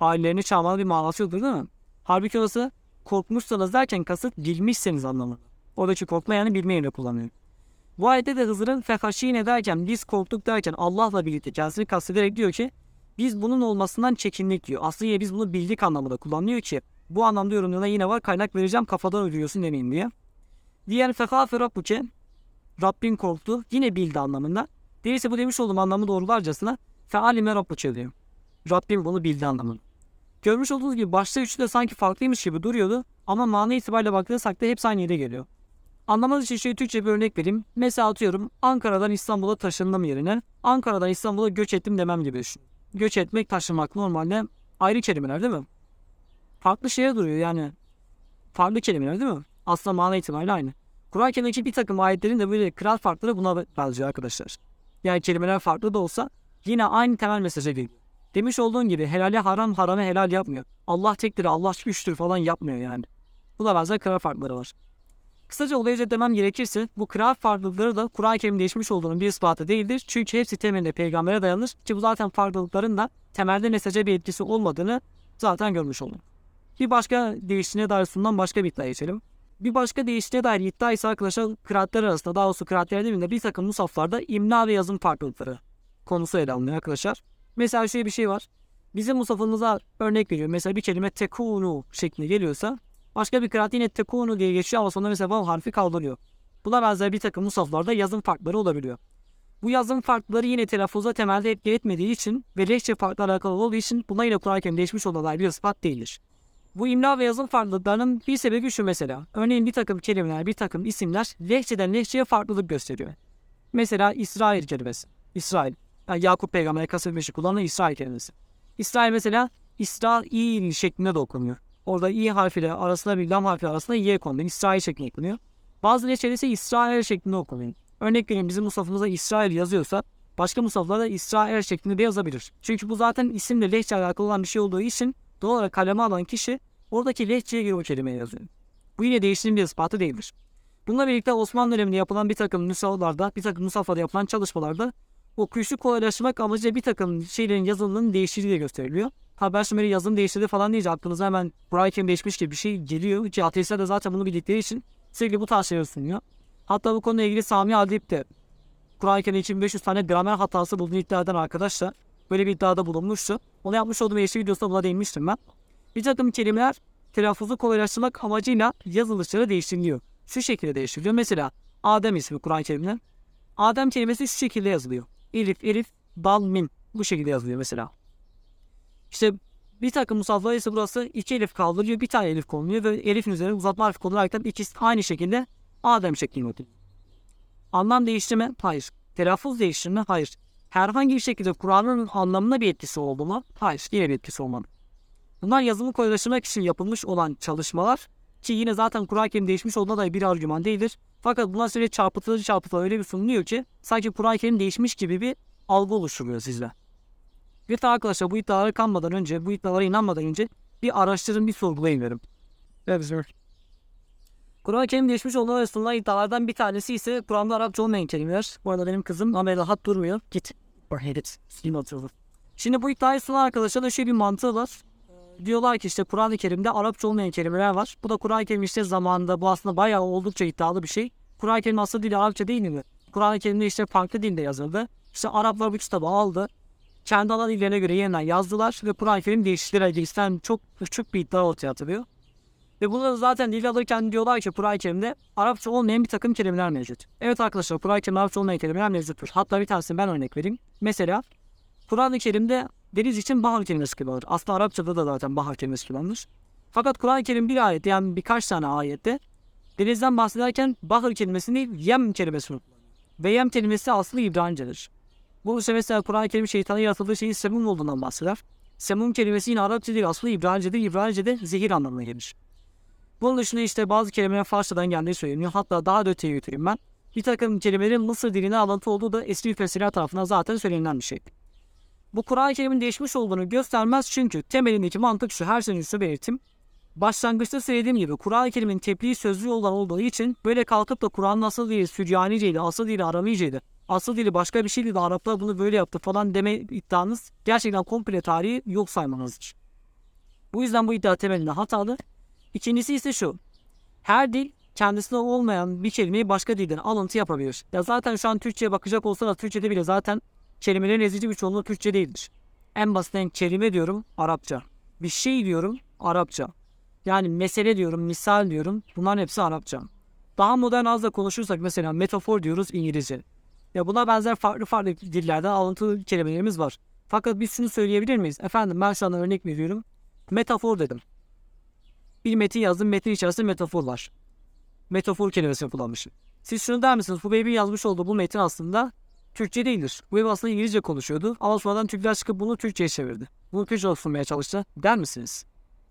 ailelerini çağırmanın bir manası yoktur değil mi? Halbuki orası korkmuşsanız derken kasıt bilmişseniz anlamında. Oradaki korkma yani bilme yerine kullanıyor. Bu ayette de Hızır'ın fehaşine derken biz korktuk derken Allah'la birlikte kendisini kastederek diyor ki biz bunun olmasından çekindik diyor. Aslında biz bunu bildik anlamında kullanıyor ki bu anlamda yorumlarına yine var kaynak vereceğim kafadan ölüyorsun demeyin diye. Diğer fehafe rabbuke Rabbin korktu yine bildi anlamında. Değilse bu demiş olduğum anlamı doğrularcasına fealime rabbuke diyor. Rabbim bunu bildi anlamında. Görmüş olduğunuz gibi başta üçü de sanki farklıymış gibi duruyordu ama mana itibariyle baktığınızda da hepsi aynı yere geliyor. Anlamanız için şöyle Türkçe bir örnek vereyim. Mesela atıyorum Ankara'dan İstanbul'a taşındım yerine Ankara'dan İstanbul'a göç ettim demem gibi düşün. Göç etmek, taşınmak normalde ayrı kelimeler değil mi? Farklı şeye duruyor yani. Farklı kelimeler değil mi? Aslında mana itibariyle aynı. Kur'an-ı Kerim'deki bir takım ayetlerin de böyle kral farkları buna benziyor arkadaşlar. Yani kelimeler farklı da olsa yine aynı temel mesaja geliyor. Demiş olduğun gibi helale haram harame helal yapmıyor. Allah tektir, Allah güçtür falan yapmıyor yani. Buna benzer kral farkları var. Kısaca olayı özetlemem gerekirse bu kıraat farklılıkları da Kur'an-ı Kerim değişmiş olduğunun bir ispatı değildir. Çünkü hepsi temelinde peygambere dayanır ki bu zaten farklılıkların da temelde mesaja bir etkisi olmadığını zaten görmüş olduk. Bir başka değiştiğine dair sunulan başka bir iddia geçelim. Bir başka değiştiğine dair iddia ise arkadaşlar kıraatler arasında daha doğrusu kıraatler demeyeyim de bir takım musaflarda imla ve yazım farklılıkları konusu ele alınıyor arkadaşlar. Mesela şöyle bir şey var. Bizim musafımıza örnek veriyor. Mesela bir kelime tekunu şeklinde geliyorsa Başka bir kıraat yine tekunu diye geçiyor ama sonunda mesela vav harfi kaldırıyor. Buna benzer bir takım musaflarda yazım farkları olabiliyor. Bu yazım farkları yine telaffuza temelde etki etmediği için ve lehçe farklı alakalı olduğu için buna yine Kur'an-ı Kerim değişmiş olan bir ispat değildir. Bu imla ve yazım farklılıklarının bir sebebi şu mesela. Örneğin bir takım kelimeler, bir takım isimler lehçeden lehçeye farklılık gösteriyor. Mesela İsrail kelimesi. İsrail. Yani Yakup peygamber'e kasıtmışı kullanılan İsrail kelimesi. İsrail mesela İsrail şeklinde de okunuyor. Orada i harfiyle arasında bir lam harfi arasında y konuluyor. İsrail şeklinde okunuyor. Bazı leçeleri ise İsrail şeklinde okunuyor. Örnek vereyim bizim musafımızda İsrail yazıyorsa başka musaflarda İsrail şeklinde de yazabilir. Çünkü bu zaten isimle lehçe alakalı olan bir şey olduğu için doğal olarak kaleme alan kişi oradaki lehçeye göre o kelimeyi yazıyor. Bu yine değiştiğinin bir ispatı değildir. Bununla birlikte Osmanlı döneminde yapılan bir takım nüshalarda, bir takım nusaflarda yapılan çalışmalarda okuyuşu kolaylaştırmak amacıyla bir takım şeylerin yazılımının değiştiği de gösteriliyor. Haber Sümer'i yazım değiştirdi falan deyince aklınıza hemen Kerim değişmiş gibi bir şey geliyor. Ki ateistler de zaten bunu bildikleri için sürekli bu tarz şeyler sunuyor. Hatta bu konuyla ilgili Sami Adip de Kur'an-ı Kerim 2500 tane gramer hatası bulduğunu iddia eden arkadaşla böyle bir iddiada bulunmuştu. Onu yapmış olduğum eşli videosunda buna değinmiştim ben. Bir takım kelimeler telaffuzu kolaylaştırmak amacıyla yazılışları değiştiriliyor. Şu şekilde değiştiriliyor. Mesela Adem ismi Kur'an-ı Kerim'de. Adem kelimesi şu şekilde yazılıyor. Elif, elif, dal, mim. Bu şekilde yazılıyor mesela. İşte bir takım musaflar ise burası iki elif kaldırıyor. Bir tane elif konuluyor ve elifin üzerine uzatma harfi konularak ikisi aynı şekilde Adem şeklinde okuyuyor. Anlam değiştirme? Hayır. Telaffuz değiştirme? Hayır. Herhangi bir şekilde Kur'an'ın anlamına bir etkisi oldu mu? Hayır. Yine bir etkisi olmadı. Bunlar yazımı kolaylaştırmak için yapılmış olan çalışmalar ki yine zaten Kur'an-ı Kerim değişmiş olduğuna dair bir argüman değildir. Fakat bunlar sürekli çarpıtılır çarpıtılır öyle bir sunuluyor ki sanki Kur'an-ı Kerim değişmiş gibi bir algı oluşturuyor sizde. De arkadaşlar bu iddialara kanmadan önce, bu iddialara inanmadan önce bir araştırın, bir sorgulayın derim. Evet, Kur'an-ı Kerim değişmiş ve sunulan iddialardan bir tanesi ise Kur'an'da Arapça olmayan kelimeler. Bu arada benim kızım ama rahat durmuyor. Git. Şimdi bu iddiayı sunan arkadaşlar da şöyle bir mantığı var. Diyorlar ki işte Kur'an-ı Kerim'de Arapça olmayan kelimeler var. Bu da Kur'an-ı Kerim işte zamanında bu aslında bayağı oldukça iddialı bir şey. Kur'an-ı Kerim aslında dili Arapça değil mi? Kur'an-ı Kerim'de işte farklı dilde yazıldı. İşte Araplar bu kitabı aldı kendi alan illerine göre yeniden yazdılar ve Kur'an-ı Kerim değiştirdiler. çok küçük bir iddia ortaya atılıyor. Ve bunları zaten dil alırken diyorlar ki Kur'an-ı Kerim'de Arapça olmayan bir takım kelimeler mevcut. Evet arkadaşlar Kur'an-ı Kerim'de Arapça olmayan kelimeler mevcuttur. Hatta bir tanesini ben örnek vereyim. Mesela Kur'an-ı Kerim'de deniz için bahar kelimesi kullanılır. Aslında Arapçada da zaten bahar kelimesi kullanılır. Fakat Kur'an-ı Kerim bir ayet yani birkaç tane ayette denizden bahsederken bahar kelimesini yem kelimesini kullanıyor. Ve yem kelimesi aslında İbranicedir. Bu işte mesela Kur'an-ı Kerim şeytanın yaratıldığı şeyin semum olduğundan bahseder. Semum kelimesi yine Arapça değil aslında İbranice'de. İbranice'de zehir anlamına gelir. Bunun dışında işte bazı kelimeler Farsçadan geldiği söyleniyor. Hatta daha da öteye götüreyim ben. Bir takım kelimelerin Mısır diline alıntı olduğu da eski müfessirler tarafından zaten söylenilen bir şey. Bu Kur'an-ı Kerim'in değişmiş olduğunu göstermez çünkü temelindeki mantık şu her şeyin üstü belirtim. Başlangıçta söylediğim gibi Kur'an-ı Kerim'in tebliğ sözlü yoldan olduğu için böyle kalkıp da Kur'an'ın asıl dili Süryaniceydi, asıl dili Aramiceydi, asıl dili başka bir şeydi de Araplar bunu böyle yaptı falan deme iddianız gerçekten komple tarihi yok saymanızdır. Bu yüzden bu iddia temelinde hatalı. İkincisi ise şu. Her dil kendisinde olmayan bir kelimeyi başka dilden alıntı yapabilir. Ya zaten şu an Türkçe'ye bakacak olsanız Türkçe'de bile zaten kelimelerin ezici bir çoğunluğu Türkçe değildir. En basitinden kelime diyorum Arapça. Bir şey diyorum Arapça. Yani mesele diyorum, misal diyorum. Bunların hepsi Arapça. Daha modern ağızla konuşursak mesela metafor diyoruz İngilizce. Ya buna benzer farklı farklı dillerden alıntılı kelimelerimiz var. Fakat biz şunu söyleyebilir miyiz? Efendim ben sana örnek veriyorum. Metafor dedim. Bir metin yazdım. Metin içerisinde metafor var. Metafor kelimesini kullanmışım. Siz şunu der misiniz? Bu baby yazmış olduğu bu metin aslında Türkçe değildir. Bu baby aslında İngilizce konuşuyordu. Ama sonradan Türkler çıkıp bunu Türkçe'ye çevirdi. Bunu Türkçe sunmaya çalıştı. Der misiniz?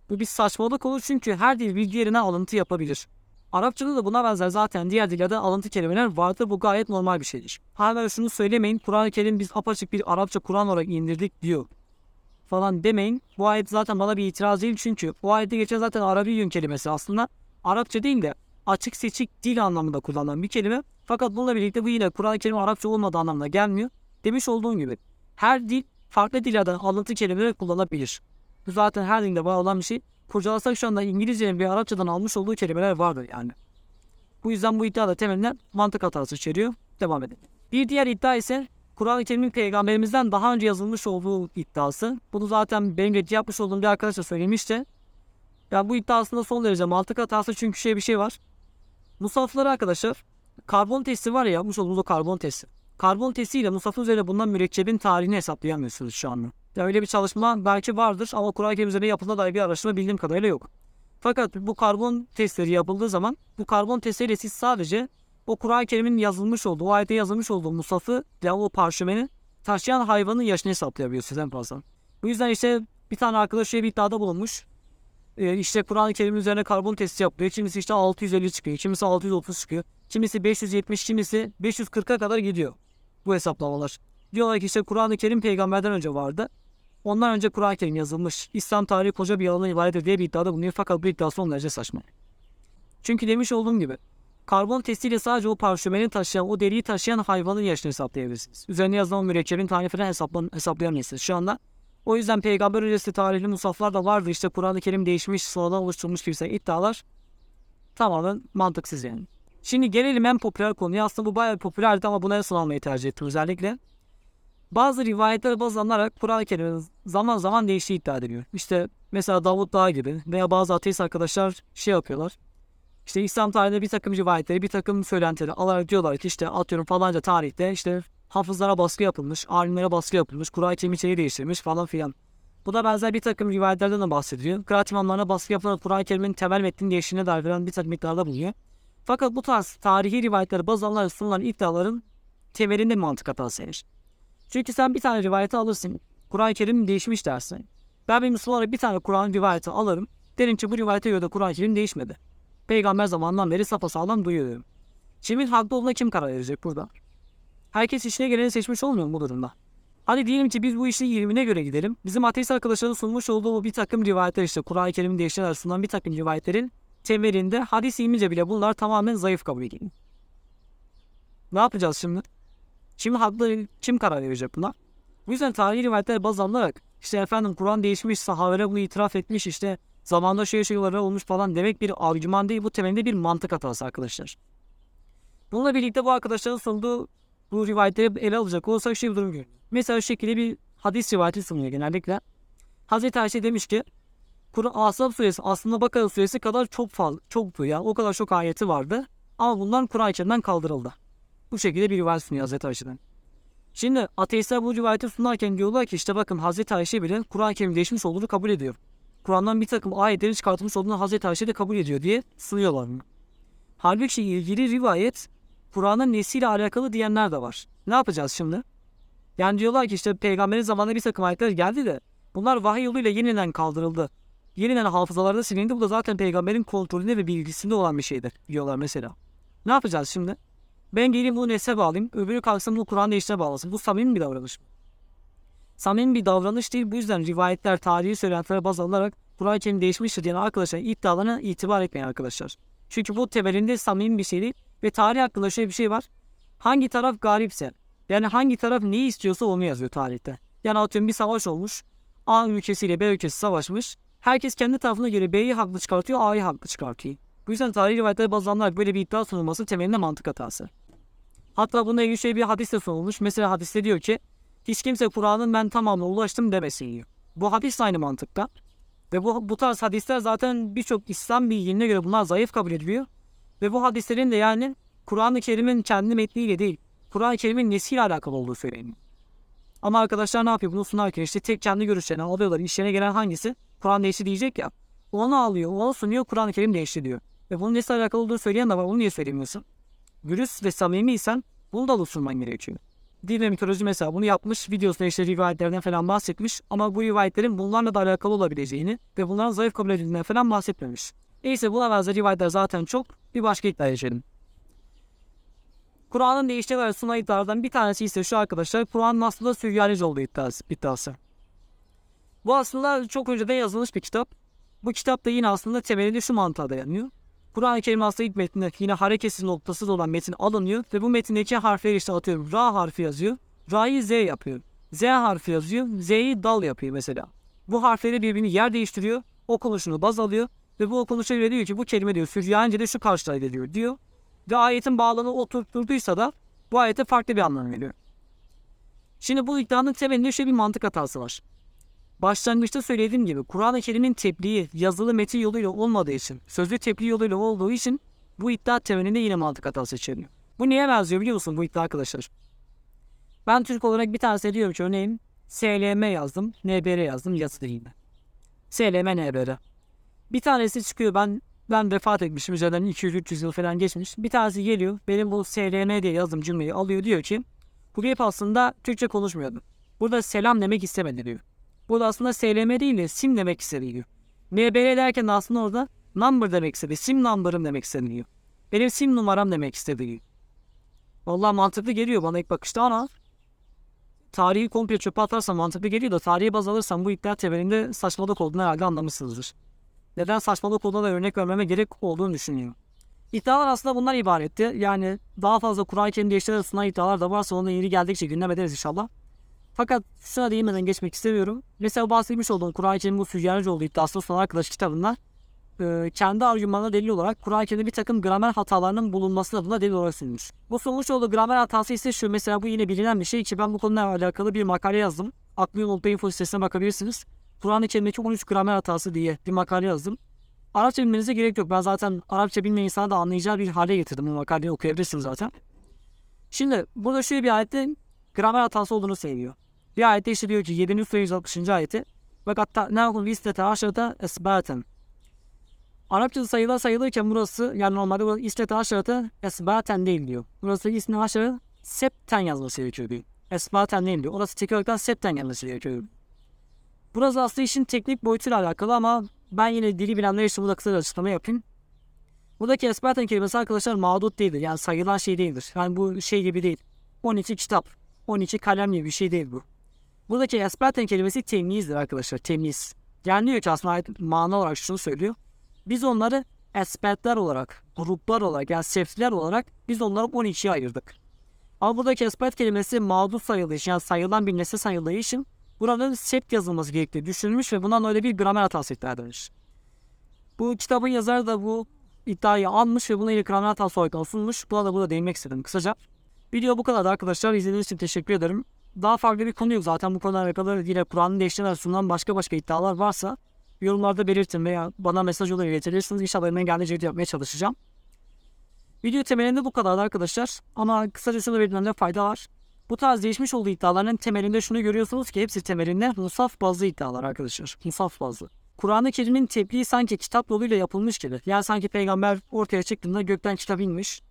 Bu bir saçmalık olur çünkü her dil bir diğerine alıntı yapabilir. Arapçada da buna benzer zaten diğer dillerde alıntı kelimeler vardır. Bu gayet normal bir şeydir. Hala şunu söylemeyin. Kur'an-ı Kerim biz apaçık bir Arapça Kur'an olarak indirdik diyor. Falan demeyin. Bu ayet zaten bana bir itiraz değil çünkü bu ayette geçen zaten Arabi yön kelimesi aslında Arapça değil de açık seçik dil anlamında kullanılan bir kelime. Fakat bununla birlikte bu yine Kur'an-ı Kerim Arapça olmadığı anlamına gelmiyor. Demiş olduğum gibi her dil farklı dillerden alıntı kelimeleri kullanabilir. Bu zaten her dilde var olan bir şey. Kurcalasak şu anda İngilizcenin bir Arapçadan almış olduğu kelimeler vardır yani. Bu yüzden bu iddia da temelinden mantık hatası içeriyor. Devam edelim. Bir diğer iddia ise Kur'an-ı Kerim'in peygamberimizden daha önce yazılmış olduğu iddiası. Bunu zaten benim reddi yapmış olduğum bir arkadaş da söylemişti. Ya bu iddia aslında son derece mantık hatası çünkü şey bir şey var. Musafları arkadaşlar karbon testi var ya yapmış olduğumuz karbon testi. Karbon testiyle Musaf'ın üzerine bulunan mürekkebin tarihini hesaplayamıyorsunuz şu anda. Ya öyle bir çalışma belki vardır ama Kur'an-ı Kerim üzerine yapılan dair bir araştırma bildiğim kadarıyla yok. Fakat bu karbon testleri yapıldığı zaman bu karbon testleriyle siz sadece o Kur'an-ı Kerim'in yazılmış olduğu, o ayette yazılmış olduğu musafı ya o parşömeni taşıyan hayvanın yaşını hesaplayabiliyorsunuz en fazla. Bu yüzden işte bir tane arkadaş şöyle bir iddiada bulunmuş. Ee, işte Kur'an-ı Kerim'in üzerine karbon testi yapıyor. Kimisi işte 650 çıkıyor, kimisi 630 çıkıyor. Kimisi 570, kimisi 540'a kadar gidiyor bu hesaplamalar. Diyorlar ki işte Kur'an-ı Kerim peygamberden önce vardı. Ondan önce Kur'an-ı Kerim yazılmış. İslam tarihi koca bir yalanın ibarettir diye bir iddiada bulunuyor. Fakat bu iddia son derece saçma. Çünkü demiş olduğum gibi karbon testiyle sadece o parşömeni taşıyan, o deriyi taşıyan hayvanın yaşını hesaplayabilirsiniz. Üzerine yazılan mürekkebin tarifini hesaplan, hesaplayamıyorsunuz şu anda. O yüzden peygamber öncesi tarihli musaflar da vardı. İşte Kur'an-ı Kerim değişmiş, sonradan oluşturulmuş gibi iddialar tamamen mantıksız yani. Şimdi gelelim en popüler konuya. Aslında bu bayağı popülerdi ama buna en son almayı tercih ettim özellikle. Bazı rivayetlere baz alınarak Kur'an-ı Kerim'in zaman zaman değiştiği iddia ediliyor. İşte mesela Davut Dağ gibi veya bazı ateist arkadaşlar şey yapıyorlar. İşte İslam tarihinde bir takım rivayetleri, bir takım söylentileri alarak diyorlar ki işte atıyorum falanca tarihte işte hafızlara baskı yapılmış, alimlere baskı yapılmış, Kur'an-ı Kerim içeriği falan filan. Bu da benzer bir takım rivayetlerden de bahsediliyor. Kıraat imamlarına baskı yapılarak Kur'an-ı Kerim'in temel metninin değiştiğine dair veren bir takım iddialarda bulunuyor. Fakat bu tarz tarihi rivayetleri baz alınarak sunulan iddiaların temelinde mantık hatası yer. Çünkü sen bir tane rivayeti alırsın. Kur'an-ı Kerim değişmiş dersin. Ben bir Müslüman bir tane Kur'an rivayeti alırım. Derim ki bu rivayete göre Kur'an-ı Kerim değişmedi. Peygamber zamanından beri sapasağlam duyuyorum. Kimin haklı olduğuna kim karar verecek burada? Herkes işine geleni seçmiş olmuyor mu bu durumda? Hadi diyelim ki biz bu işin ilmine göre gidelim. Bizim ateist arkadaşların sunmuş olduğu bir takım rivayetler işte Kur'an-ı Kerim'in değiştiğine sunulan bir takım rivayetlerin temelinde hadis ilmince bile bunlar tamamen zayıf kabul edildi. Ne yapacağız şimdi? Kim haklı, kim karar verecek buna? Bu yüzden tarihi rivayetlere baz alınarak işte efendim Kur'an değişmiş, sahabeler bunu itiraf etmiş işte zamanda şöyle şeyler olmuş falan demek bir argüman değil. Bu temelinde bir mantık hatası arkadaşlar. Bununla birlikte bu arkadaşların sunduğu bu rivayetleri ele alacak olursak şey bir durum görüyoruz. Mesela şekilde bir hadis rivayeti sunuyor genellikle. Hazreti Ayşe demiş ki Kur'an Asap suresi aslında Bakara suresi kadar çok fazla çoktu ya. O kadar çok ayeti vardı. Ama bundan Kur'an içinden kaldırıldı. Bu şekilde bir rivayet sunuyor Hazreti Ayşe'den. Şimdi ateistler bu rivayeti sunarken diyorlar ki işte bakın Hazreti Ayşe bile Kur'an-ı Kerim değişmiş olduğunu kabul ediyor. Kur'an'dan bir takım ayetlerin çıkartılmış olduğunu Hazreti Ayşe de kabul ediyor diye sunuyorlar. Halbuki ilgili rivayet Kur'an'ın nesiyle alakalı diyenler de var. Ne yapacağız şimdi? Yani diyorlar ki işte peygamberin zamanında bir takım ayetler geldi de bunlar vahiy yoluyla yeniden kaldırıldı. Yeniden hafızalarda silindi. Bu da zaten peygamberin kontrolünde ve bilgisinde olan bir şeydir diyorlar mesela. Ne yapacağız şimdi? Ben geleyim bunu nesle bağlayayım. Öbürü kalksın bunu Kur'an değişine bağlasın. Bu samimi bir davranış mı? Samimi bir davranış değil. Bu yüzden rivayetler, tarihi söylentilere baz alınarak Kur'an-ı Kerim değişmiştir diyen arkadaşlar iddialarına itibar etmeyin arkadaşlar. Çünkü bu temelinde samimi bir şey değil. Ve tarih hakkında şöyle bir şey var. Hangi taraf galipse, yani hangi taraf neyi istiyorsa onu yazıyor tarihte. Yani atıyorum bir savaş olmuş. A ülkesiyle B ülkesi savaşmış. Herkes kendi tarafına göre B'yi haklı çıkartıyor, A'yı haklı çıkartıyor. Bu yüzden tarihi rivayetlere baz alınarak böyle bir iddia sunulması temelinde mantık hatası. Hatta bununla ilgili şey bir hadis de sunulmuş. Mesela hadiste diyor ki hiç kimse Kur'an'ın ben tamamına ulaştım demesin diyor. Bu hadis aynı mantıkta. Ve bu, bu tarz hadisler zaten birçok İslam bilginine göre bunlar zayıf kabul ediliyor. Ve bu hadislerin de yani Kur'an-ı Kerim'in kendi metniyle değil, Kur'an-ı Kerim'in nesiyle alakalı olduğu söyleniyor. Ama arkadaşlar ne yapıyor bunu sunarken işte tek kendi görüşlerini alıyorlar. İşlerine gelen hangisi? Kur'an değişti diyecek ya. Onu alıyor, onu sunuyor, Kur'an-ı Kerim değişti diyor. Ve bunun nesiyle alakalı olduğunu söyleyen de var. Bunu niye söylemiyorsun? Dürüst ve samimiysen bunu da sunman gerekiyor. Din ve mitoloji mesela bunu yapmış, videosunda işte rivayetlerden falan bahsetmiş ama bu rivayetlerin bunlarla da alakalı olabileceğini ve bunların zayıf kabul edildiğinden falan bahsetmemiş. Neyse buna benzer rivayetler zaten çok. Bir başka iddia geçelim. Kur'an'ın değiştiği ve sunan iddialardan bir tanesi ise şu arkadaşlar. Kur'an'ın aslında Süryanice olduğu iddiası, iddiası. Bu aslında çok önceden yazılmış bir kitap. Bu kitap da yine aslında temelinde şu mantığa dayanıyor. Kur'an-ı Kerim aslında ilk metninde yine hareketsiz noktasız olan metin alınıyor ve bu metindeki harfleri işte atıyorum. Ra harfi yazıyor. Ra'yı Z yapıyor. Z harfi yazıyor. Z'yi dal yapıyor mesela. Bu harfleri birbirini yer değiştiriyor. Okunuşunu baz alıyor ve bu okunuşa göre diyor ki bu kelime diyor Süryanice'de şu karşılaydı ediyor diyor. Ve ayetin bağlamını oturtturduysa da bu ayete farklı bir anlam veriyor. Şimdi bu iddianın temelinde şöyle bir mantık hatası var. Başlangıçta söylediğim gibi Kur'an-ı Kerim'in tebliği yazılı metin yoluyla olmadığı için, sözlü tebliğ yoluyla olduğu için bu iddia temelinde yine mantık hatası içeriyor. Bu neye benziyor biliyor musun bu iddia arkadaşlar? Ben Türk olarak bir tanesi diyorum ki örneğin SLM yazdım, NBR yazdım, yazı değil mi? SLM, NBR. Bir tanesi çıkıyor ben ben vefat etmişim üzerinden 200-300 yıl falan geçmiş. Bir tanesi geliyor benim bu SLM diye yazdığım cümleyi alıyor diyor ki bu hep aslında Türkçe konuşmuyordu. Burada selam demek istemedi diyor. Burada aslında SLM değil de sim demek istedi diyor. NBR derken aslında orada number demek istedi. Sim number'ım demek istedi diyor. Benim sim numaram demek istedi diyor. Vallahi mantıklı geliyor bana ilk bakışta ama tarihi komple çöpe atarsam mantıklı geliyor da tarihi baz alırsam bu iddia temelinde saçmalık olduğunu herhalde anlamışsınızdır. Neden saçmalık olduğuna da örnek vermeme gerek olduğunu düşünüyorum. İddialar aslında bunlar ibaretti. Yani daha fazla Kur'an-ı Kerim değiştirerek sunan iddialar da varsa onunla ilgili geldikçe gündem ederiz inşallah. Fakat şuna değinmeden geçmek istemiyorum. Mesela bahsetmiş olduğum Kur'an-ı Kerim bu Süryanice olduğu iddiasını sunan arkadaş kitabında e, kendi argümanına delil olarak Kur'an-ı Kerim'de bir takım gramer hatalarının bulunması adına delil olarak sunmuş. Bu sunmuş olduğu gramer hatası ise şu mesela bu yine bilinen bir şey ki ben bu konuyla alakalı bir makale yazdım. Aklıyol.info sitesine bakabilirsiniz. Kur'an-ı Kerim'deki 13 gramer hatası diye bir makale yazdım. Arapça bilmenize gerek yok. Ben zaten Arapça bilmeyen insana da anlayacağı bir hale getirdim. Bu makaleyi okuyabilirsiniz zaten. Şimdi burada şöyle bir ayette gramer hatası olduğunu söylüyor. Bir ayette işte diyor ki 7. sure 160. ayeti fakat ta'nâhum listete aşırıda esbâten. Arapçada sayılar sayılırken burası yani normalde burası istete aşırıda esbâten değil diyor. Burası ismi aşırı septen yazması gerekiyor diyor. Esbâten değil diyor. Orası tek olarak septen yazması gerekiyor. Burası aslında işin teknik boyutuyla alakalı ama ben yine dili bilenler için burada kısa bir açıklama yapayım. Buradaki esbâten kelimesi arkadaşlar mağdut değildir. Yani sayılan şey değildir. Yani bu şey gibi değil. 12 kitap, 12 kalem gibi bir şey değil bu. Buradaki esbâten kelimesi temyizdir arkadaşlar. Temyiz. Yani diyor ki aslında mana olarak şunu söylüyor. Biz onları esbetler olarak, gruplar olarak yani sefler olarak biz onları 12'ye ayırdık. Ama buradaki esbet kelimesi mağdur sayıldığı için yani sayılan bir nesne sayıldığı için buranın sept yazılması gerektiği düşünülmüş ve bundan öyle bir gramer hatası iddia edilmiş. Bu kitabın yazarı da bu iddiayı almış ve buna ilgili gramer hatası olarak sunmuş. Buna da burada değinmek istedim kısaca. Video bu kadar arkadaşlar. İzlediğiniz için teşekkür ederim. Daha farklı bir konu yok zaten bu konuyla alakalı yine Kur'an'ın değiştirmeler sunulan başka başka iddialar varsa yorumlarda belirtin veya bana mesaj olarak iletebilirsiniz. İnşallah elimden geldiğince yapmaya çalışacağım. Video temelinde bu kadar arkadaşlar. Ama kısacası da verilenlerde fayda var. Bu tarz değişmiş olduğu iddiaların temelinde şunu görüyorsunuz ki hepsi temelinde musaf bazlı iddialar arkadaşlar. Musaf bazlı. Kur'an-ı Kerim'in tebliği sanki kitap yoluyla yapılmış gibi. Yani sanki peygamber ortaya çıktığında gökten kitap inmiş.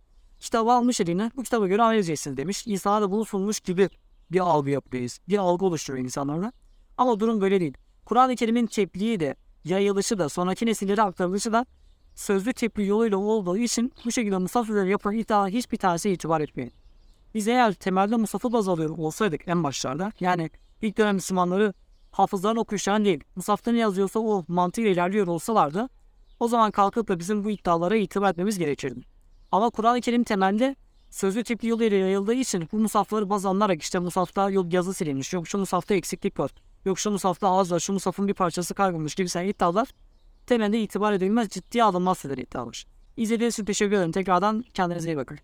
Kitabı almış eline bu kitaba göre amel demiş. İnsana da bunu sunmuş gibi bir algı yapıyoruz. Bir algı oluşturuyor insanlarda. Ama durum böyle değil. Kur'an-ı Kerim'in tebliği de yayılışı da sonraki nesillere aktarılışı da sözlü tebliğ yoluyla olduğu için bu şekilde musaf üzerine yapılan iddia hiçbir tanesi itibar etmeyin. Biz eğer temelde Musaf'ı baz alıyor olsaydık en başlarda yani ilk dönem Müslümanları hafızların okuyuşlarını değil Musaf'ta ne yazıyorsa o mantığıyla ilerliyor olsalardı o zaman kalkıp da bizim bu iddialara itibar etmemiz gerekirdi. Ama Kur'an-ı Kerim temelde sözlü tebliğ yoluyla yayıldığı için bu musafları baz alınarak işte musafta yok yazı silinmiş, yok şu musafta eksiklik var, yok şu musafta az var, şu musafın bir parçası kaybolmuş gibi sen iddialar temelde itibar edilmez, ciddiye alınmaz şeyler iddialar. İzlediğiniz için teşekkür ederim. Tekrardan kendinize iyi bakın.